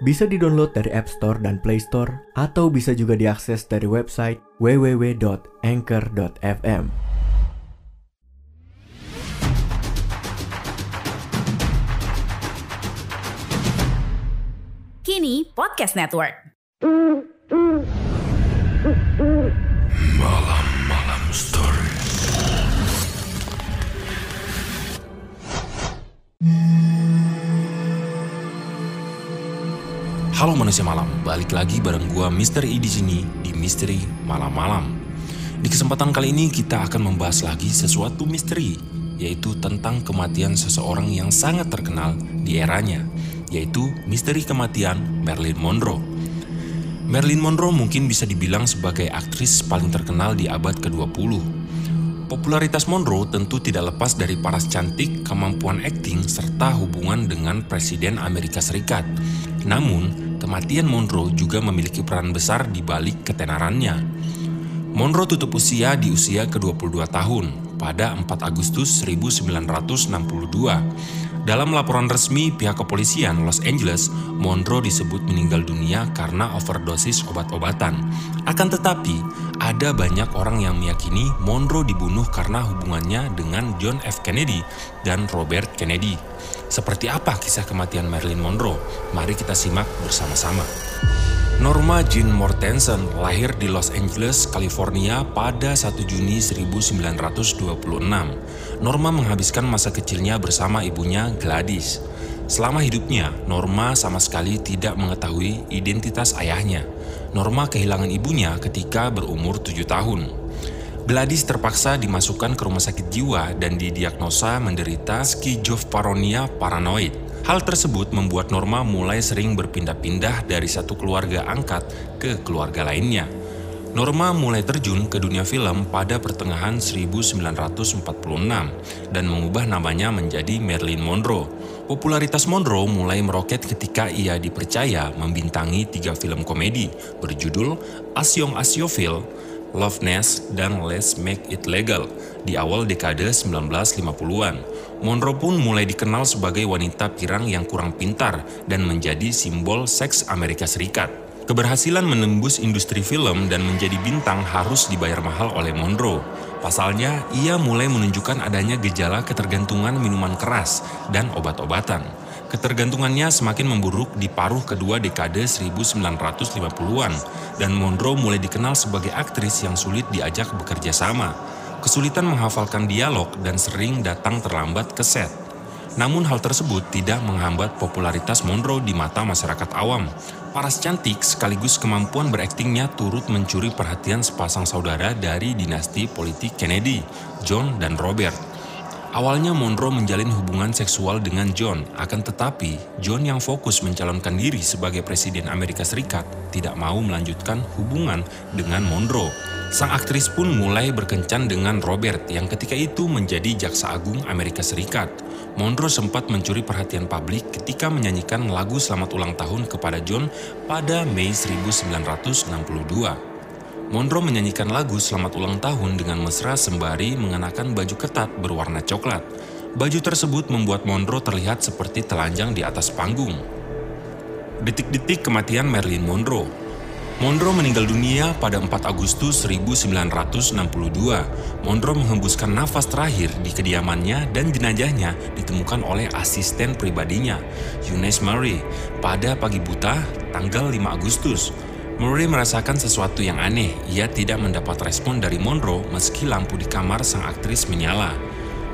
Bisa di-download dari App Store dan Play Store atau bisa juga diakses dari website www.anchor.fm. Kini Podcast Network. Halo manusia malam, balik lagi bareng gua Misteri E di sini di Misteri Malam-malam. Di kesempatan kali ini kita akan membahas lagi sesuatu misteri, yaitu tentang kematian seseorang yang sangat terkenal di eranya, yaitu misteri kematian Marilyn Monroe. Marilyn Monroe mungkin bisa dibilang sebagai aktris paling terkenal di abad ke-20. Popularitas Monroe tentu tidak lepas dari paras cantik, kemampuan akting, serta hubungan dengan Presiden Amerika Serikat. Namun, kematian Monroe juga memiliki peran besar di balik ketenarannya. Monroe tutup usia di usia ke-22 tahun pada 4 Agustus 1962. Dalam laporan resmi pihak kepolisian Los Angeles, Monroe disebut meninggal dunia karena overdosis obat-obatan. Akan tetapi, ada banyak orang yang meyakini Monroe dibunuh karena hubungannya dengan John F. Kennedy dan Robert Kennedy. Seperti apa kisah kematian Marilyn Monroe? Mari kita simak bersama-sama. Norma Jean Mortensen lahir di Los Angeles, California pada 1 Juni 1926. Norma menghabiskan masa kecilnya bersama ibunya Gladys. Selama hidupnya, Norma sama sekali tidak mengetahui identitas ayahnya. Norma kehilangan ibunya ketika berumur 7 tahun. Gladys terpaksa dimasukkan ke rumah sakit jiwa dan didiagnosa menderita skizofrenia paranoid. Hal tersebut membuat Norma mulai sering berpindah-pindah dari satu keluarga angkat ke keluarga lainnya. Norma mulai terjun ke dunia film pada pertengahan 1946 dan mengubah namanya menjadi Marilyn Monroe. Popularitas Monroe mulai meroket ketika ia dipercaya membintangi tiga film komedi berjudul Asyong Asyofil, Love Nest, dan Let's Make It Legal di awal dekade 1950-an. Monroe pun mulai dikenal sebagai wanita pirang yang kurang pintar dan menjadi simbol seks Amerika Serikat. Keberhasilan menembus industri film dan menjadi bintang harus dibayar mahal oleh Monroe. Pasalnya, ia mulai menunjukkan adanya gejala ketergantungan minuman keras dan obat-obatan. Ketergantungannya semakin memburuk di paruh kedua dekade 1950-an, dan Monroe mulai dikenal sebagai aktris yang sulit diajak bekerja sama kesulitan menghafalkan dialog dan sering datang terlambat ke set. Namun hal tersebut tidak menghambat popularitas Monroe di mata masyarakat awam. Paras cantik sekaligus kemampuan beraktingnya turut mencuri perhatian sepasang saudara dari dinasti politik Kennedy, John dan Robert. Awalnya Monroe menjalin hubungan seksual dengan John, akan tetapi John yang fokus mencalonkan diri sebagai Presiden Amerika Serikat tidak mau melanjutkan hubungan dengan Monroe. Sang aktris pun mulai berkencan dengan Robert yang ketika itu menjadi Jaksa Agung Amerika Serikat. Monroe sempat mencuri perhatian publik ketika menyanyikan lagu selamat ulang tahun kepada John pada Mei 1962. Monroe menyanyikan lagu selamat ulang tahun dengan mesra sembari mengenakan baju ketat berwarna coklat. Baju tersebut membuat Monroe terlihat seperti telanjang di atas panggung. Detik-detik kematian Marilyn Monroe Monroe meninggal dunia pada 4 Agustus 1962. Monroe menghembuskan nafas terakhir di kediamannya dan jenazahnya ditemukan oleh asisten pribadinya, Eunice Murray, pada pagi buta tanggal 5 Agustus. Murray merasakan sesuatu yang aneh. Ia tidak mendapat respon dari Monroe meski lampu di kamar sang aktris menyala.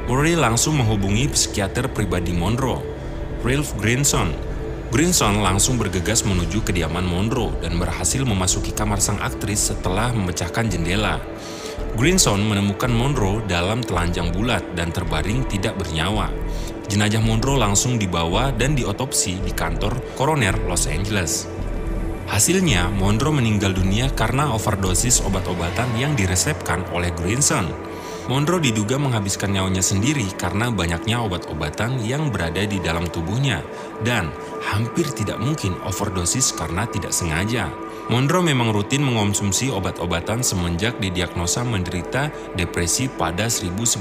Murray langsung menghubungi psikiater pribadi Monroe, Ralph Grinson, Grinson langsung bergegas menuju kediaman Monroe dan berhasil memasuki kamar sang aktris setelah memecahkan jendela. Grinson menemukan Monroe dalam telanjang bulat dan terbaring tidak bernyawa. Jenazah Monroe langsung dibawa dan diotopsi di kantor koroner Los Angeles. Hasilnya, Monroe meninggal dunia karena overdosis obat-obatan yang diresepkan oleh Grayson. Monroe diduga menghabiskan nyawanya sendiri karena banyaknya obat-obatan yang berada di dalam tubuhnya dan hampir tidak mungkin overdosis karena tidak sengaja. Monroe memang rutin mengonsumsi obat-obatan semenjak didiagnosa menderita depresi pada 1960.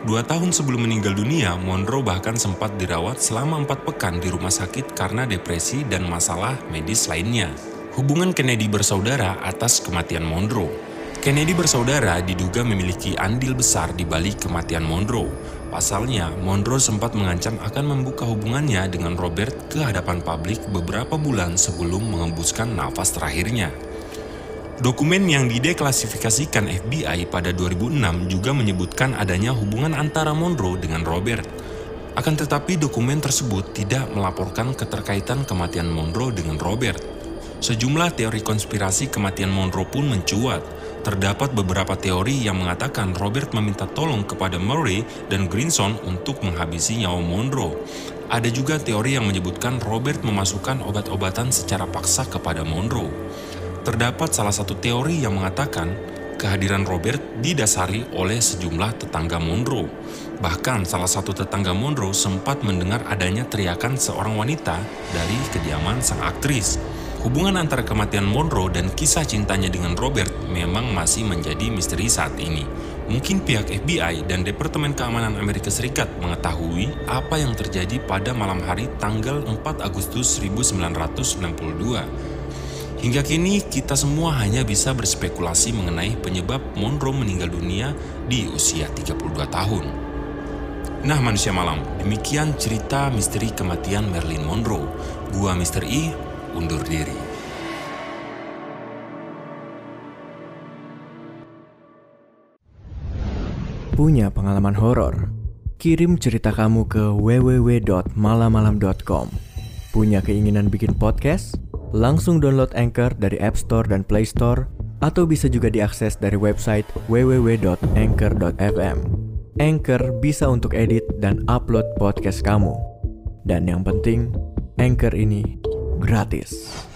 Dua tahun sebelum meninggal dunia, Monroe bahkan sempat dirawat selama empat pekan di rumah sakit karena depresi dan masalah medis lainnya. Hubungan Kennedy bersaudara atas kematian Monroe. Kennedy bersaudara diduga memiliki andil besar di balik kematian Monroe. Pasalnya, Monroe sempat mengancam akan membuka hubungannya dengan Robert ke hadapan publik beberapa bulan sebelum mengembuskan nafas terakhirnya. Dokumen yang dideklasifikasikan FBI pada 2006 juga menyebutkan adanya hubungan antara Monroe dengan Robert. Akan tetapi dokumen tersebut tidak melaporkan keterkaitan kematian Monroe dengan Robert. Sejumlah teori konspirasi kematian Monroe pun mencuat. Terdapat beberapa teori yang mengatakan Robert meminta tolong kepada Murray dan Grinson untuk menghabisi nyawa Monroe. Ada juga teori yang menyebutkan Robert memasukkan obat-obatan secara paksa kepada Monroe. Terdapat salah satu teori yang mengatakan kehadiran Robert didasari oleh sejumlah tetangga Monroe. Bahkan salah satu tetangga Monroe sempat mendengar adanya teriakan seorang wanita dari kediaman sang aktris. Hubungan antara kematian Monroe dan kisah cintanya dengan Robert memang masih menjadi misteri saat ini. Mungkin pihak FBI dan Departemen Keamanan Amerika Serikat mengetahui apa yang terjadi pada malam hari tanggal 4 Agustus 1992 Hingga kini kita semua hanya bisa berspekulasi mengenai penyebab Monroe meninggal dunia di usia 32 tahun. Nah manusia malam, demikian cerita misteri kematian Marilyn Monroe. Gua Mr. Undur diri. Punya pengalaman horor? Kirim cerita kamu ke www.malamalam.com. Punya keinginan bikin podcast? Langsung download Anchor dari App Store dan Play Store atau bisa juga diakses dari website www.anchor.fm. Anchor bisa untuk edit dan upload podcast kamu. Dan yang penting, Anchor ini gratis.